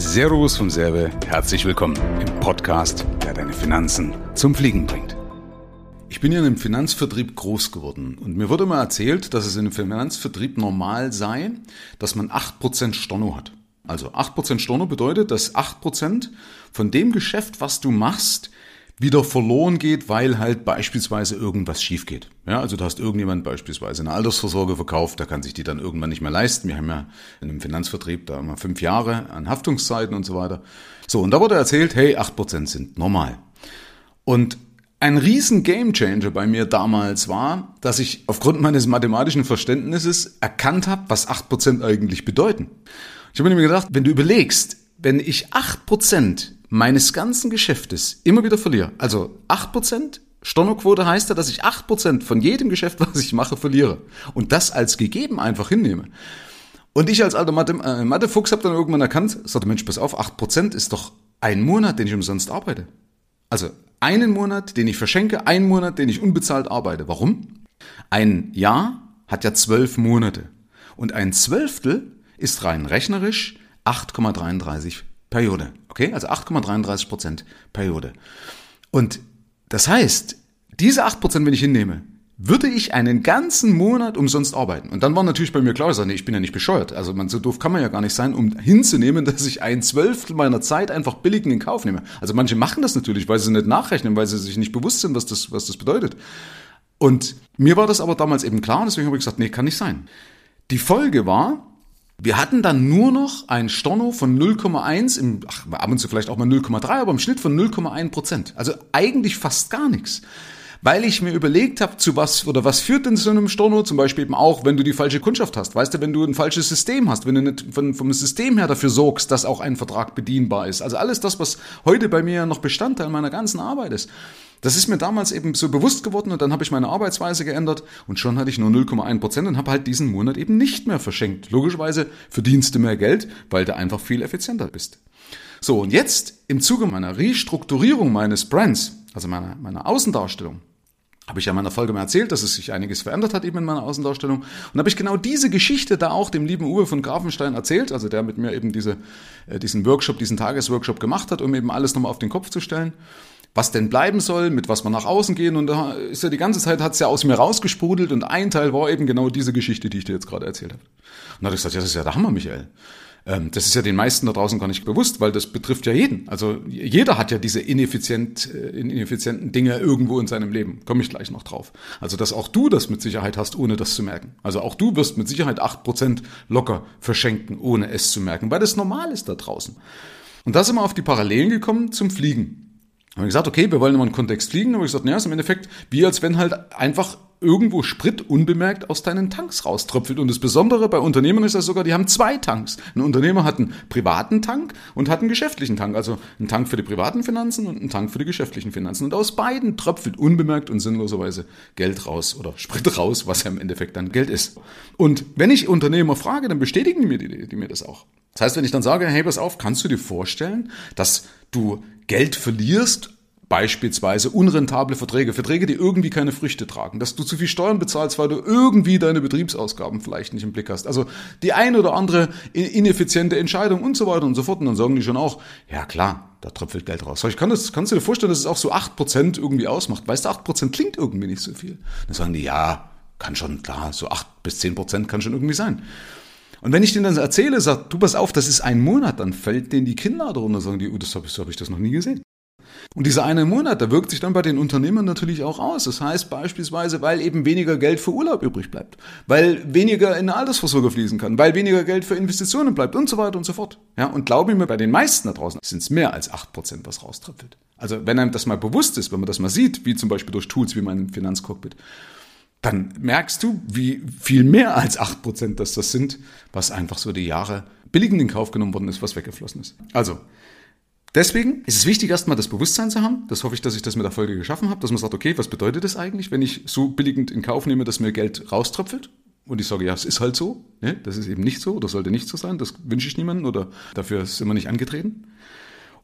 Servus vom Serve, herzlich willkommen im Podcast, der deine Finanzen zum Fliegen bringt. Ich bin ja in einem Finanzvertrieb groß geworden und mir wurde mal erzählt, dass es in einem Finanzvertrieb normal sei, dass man 8% Storno hat. Also 8% Storno bedeutet, dass 8% von dem Geschäft, was du machst, wieder verloren geht, weil halt beispielsweise irgendwas schief geht. Ja, also du hast irgendjemand beispielsweise eine Altersvorsorge verkauft, der kann sich die dann irgendwann nicht mehr leisten. Wir haben ja in einem Finanzvertrieb da immer fünf Jahre an Haftungszeiten und so weiter. So, und da wurde erzählt, hey, acht Prozent sind normal. Und ein riesen Gamechanger bei mir damals war, dass ich aufgrund meines mathematischen Verständnisses erkannt habe, was acht Prozent eigentlich bedeuten. Ich habe mir gedacht, wenn du überlegst, wenn ich acht Prozent meines ganzen Geschäftes immer wieder verliere, also acht Prozent Stornoquote heißt ja, dass ich acht Prozent von jedem Geschäft, was ich mache, verliere. Und das als gegeben einfach hinnehme. Und ich als alter Mathe, äh, Mathefuchs habe dann irgendwann erkannt, sagte, Mensch, pass auf, acht Prozent ist doch ein Monat, den ich umsonst arbeite. Also einen Monat, den ich verschenke, einen Monat, den ich unbezahlt arbeite. Warum? Ein Jahr hat ja zwölf Monate. Und ein Zwölftel ist rein rechnerisch 8,33 Periode. Okay, also 8,33 Prozent Periode. Und das heißt, diese 8 Prozent, wenn ich hinnehme, würde ich einen ganzen Monat umsonst arbeiten. Und dann war natürlich bei mir klar, ich sage, nee, ich bin ja nicht bescheuert. Also man, so doof kann man ja gar nicht sein, um hinzunehmen, dass ich ein Zwölftel meiner Zeit einfach billig in Kauf nehme. Also manche machen das natürlich, weil sie nicht nachrechnen, weil sie sich nicht bewusst sind, was das, was das bedeutet. Und mir war das aber damals eben klar, deswegen habe ich gesagt, nee, kann nicht sein. Die Folge war, wir hatten dann nur noch ein Storno von 0,1, im, ach, ab und zu vielleicht auch mal 0,3, aber im Schnitt von 0,1 Prozent. Also eigentlich fast gar nichts. Weil ich mir überlegt habe, zu was oder was führt denn zu einem Storno, zum Beispiel eben auch, wenn du die falsche Kundschaft hast. Weißt du, wenn du ein falsches System hast, wenn du nicht von, vom System her dafür sorgst, dass auch ein Vertrag bedienbar ist. Also alles das, was heute bei mir noch Bestandteil meiner ganzen Arbeit ist. Das ist mir damals eben so bewusst geworden und dann habe ich meine Arbeitsweise geändert und schon hatte ich nur 0,1 Prozent und habe halt diesen Monat eben nicht mehr verschenkt. Logischerweise verdienst du mehr Geld, weil du einfach viel effizienter bist. So, und jetzt im Zuge meiner Restrukturierung meines Brands, also meiner, meiner Außendarstellung, habe ich ja in meiner Folge mal erzählt, dass es sich einiges verändert hat eben in meiner Außendarstellung. Und habe ich genau diese Geschichte da auch dem lieben Uwe von Grafenstein erzählt, also der mit mir eben diese, äh, diesen Workshop, diesen Tagesworkshop gemacht hat, um eben alles nochmal auf den Kopf zu stellen was denn bleiben soll, mit was man nach außen gehen. Und da ist ja die ganze Zeit hat es ja aus mir rausgesprudelt und ein Teil war eben genau diese Geschichte, die ich dir jetzt gerade erzählt habe. Und da habe ich gesagt, ja, das ist ja der Hammer, Michael. Ähm, das ist ja den meisten da draußen gar nicht bewusst, weil das betrifft ja jeden. Also jeder hat ja diese ineffizient, äh, ineffizienten Dinge irgendwo in seinem Leben. Komme ich gleich noch drauf. Also dass auch du das mit Sicherheit hast, ohne das zu merken. Also auch du wirst mit Sicherheit acht Prozent locker verschenken, ohne es zu merken, weil das normal ist da draußen. Und da sind wir auf die Parallelen gekommen zum Fliegen haben wir gesagt, okay, wir wollen immer einen Kontext fliegen. Aber ich gesagt, naja, ist im Endeffekt wie als wenn halt einfach irgendwo Sprit unbemerkt aus deinen Tanks rauströpfelt. Und das Besondere bei Unternehmen ist das sogar, die haben zwei Tanks. Ein Unternehmer hat einen privaten Tank und hat einen geschäftlichen Tank. Also einen Tank für die privaten Finanzen und einen Tank für die geschäftlichen Finanzen. Und aus beiden tröpfelt unbemerkt und sinnloserweise Geld raus oder Sprit raus, was ja im Endeffekt dann Geld ist. Und wenn ich Unternehmer frage, dann bestätigen die mir, die, die mir das auch. Das heißt, wenn ich dann sage, hey, pass auf, kannst du dir vorstellen, dass du Geld verlierst, beispielsweise unrentable Verträge, Verträge, die irgendwie keine Früchte tragen, dass du zu viel Steuern bezahlst, weil du irgendwie deine Betriebsausgaben vielleicht nicht im Blick hast. Also die eine oder andere ineffiziente Entscheidung und so weiter und so fort. Und dann sagen die schon auch, ja klar, da tröpfelt Geld raus. Ich kann das, kannst du dir vorstellen, dass es auch so acht Prozent irgendwie ausmacht? Weißt du, acht Prozent klingt irgendwie nicht so viel. Dann sagen die, ja, kann schon, klar, so acht bis zehn Prozent kann schon irgendwie sein. Und wenn ich denen dann erzähle, sag, du pass auf, das ist ein Monat, dann fällt denen die Kinder darunter, sagen die, oh, das habe ich, hab ich das noch nie gesehen. Und dieser eine Monat, der wirkt sich dann bei den Unternehmern natürlich auch aus. Das heißt beispielsweise, weil eben weniger Geld für Urlaub übrig bleibt, weil weniger in eine Altersvorsorge fließen kann, weil weniger Geld für Investitionen bleibt und so weiter und so fort. Ja, und glaube mir, bei den meisten da draußen sind es mehr als acht Prozent, was rauströpfelt. Also wenn einem das mal bewusst ist, wenn man das mal sieht, wie zum Beispiel durch Tools wie mein Finanzcockpit, dann merkst du, wie viel mehr als acht Prozent das sind, was einfach so die Jahre billigend in Kauf genommen worden ist, was weggeflossen ist. Also, Deswegen ist es wichtig, erstmal das Bewusstsein zu haben. Das hoffe ich, dass ich das mit der Folge geschaffen habe, dass man sagt, okay, was bedeutet das eigentlich, wenn ich so billigend in Kauf nehme, dass mir Geld rauströpfelt? Und ich sage, ja, es ist halt so. Ne? Das ist eben nicht so oder sollte nicht so sein. Das wünsche ich niemandem oder dafür sind wir nicht angetreten.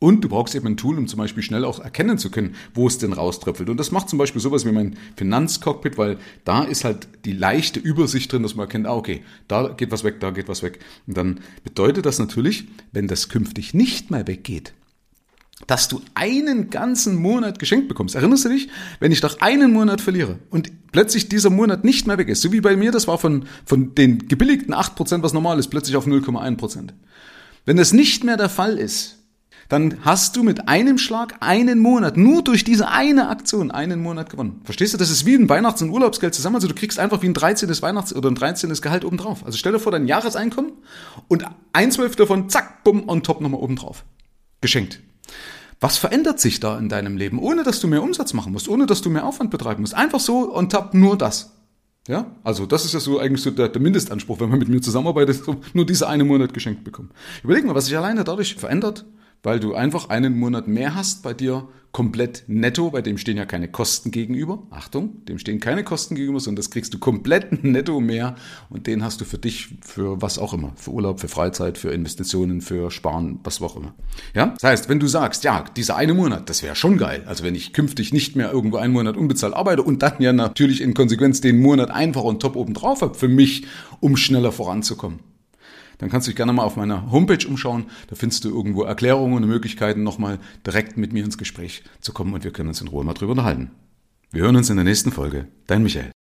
Und du brauchst eben ein Tool, um zum Beispiel schnell auch erkennen zu können, wo es denn rauströpfelt. Und das macht zum Beispiel sowas wie mein Finanzcockpit, weil da ist halt die leichte Übersicht drin, dass man erkennt, ah, okay, da geht was weg, da geht was weg. Und dann bedeutet das natürlich, wenn das künftig nicht mehr weggeht, dass du einen ganzen Monat geschenkt bekommst. Erinnerst du dich? Wenn ich doch einen Monat verliere und plötzlich dieser Monat nicht mehr weg ist, so wie bei mir, das war von, von den gebilligten 8%, was normal ist, plötzlich auf 0,1%. Wenn das nicht mehr der Fall ist, dann hast du mit einem Schlag einen Monat, nur durch diese eine Aktion, einen Monat gewonnen. Verstehst du? Das ist wie ein Weihnachts- und Urlaubsgeld zusammen. Also du kriegst einfach wie ein 13. Weihnachts- oder ein 13. Gehalt obendrauf. Also stell dir vor, dein Jahreseinkommen und ein Zwölf davon, zack, bumm, on top nochmal obendrauf. Geschenkt. Was verändert sich da in deinem Leben, ohne dass du mehr Umsatz machen musst, ohne dass du mehr Aufwand betreiben musst? Einfach so on top nur das. Ja, also das ist ja so eigentlich so der, der Mindestanspruch, wenn man mit mir zusammenarbeitet, nur diese eine Monat geschenkt bekommen. Überleg mal, was sich alleine dadurch verändert, weil du einfach einen Monat mehr hast bei dir komplett netto, bei dem stehen ja keine Kosten gegenüber. Achtung, dem stehen keine Kosten gegenüber, sondern das kriegst du komplett netto mehr und den hast du für dich, für was auch immer, für Urlaub, für Freizeit, für Investitionen, für Sparen, was auch immer. Ja, das heißt, wenn du sagst, ja, dieser eine Monat, das wäre schon geil. Also wenn ich künftig nicht mehr irgendwo einen Monat unbezahlt arbeite und dann ja natürlich in Konsequenz den Monat einfach und top oben drauf habe für mich, um schneller voranzukommen dann kannst du dich gerne mal auf meiner Homepage umschauen. Da findest du irgendwo Erklärungen und Möglichkeiten, nochmal direkt mit mir ins Gespräch zu kommen und wir können uns in Ruhe mal drüber unterhalten. Wir hören uns in der nächsten Folge. Dein Michael.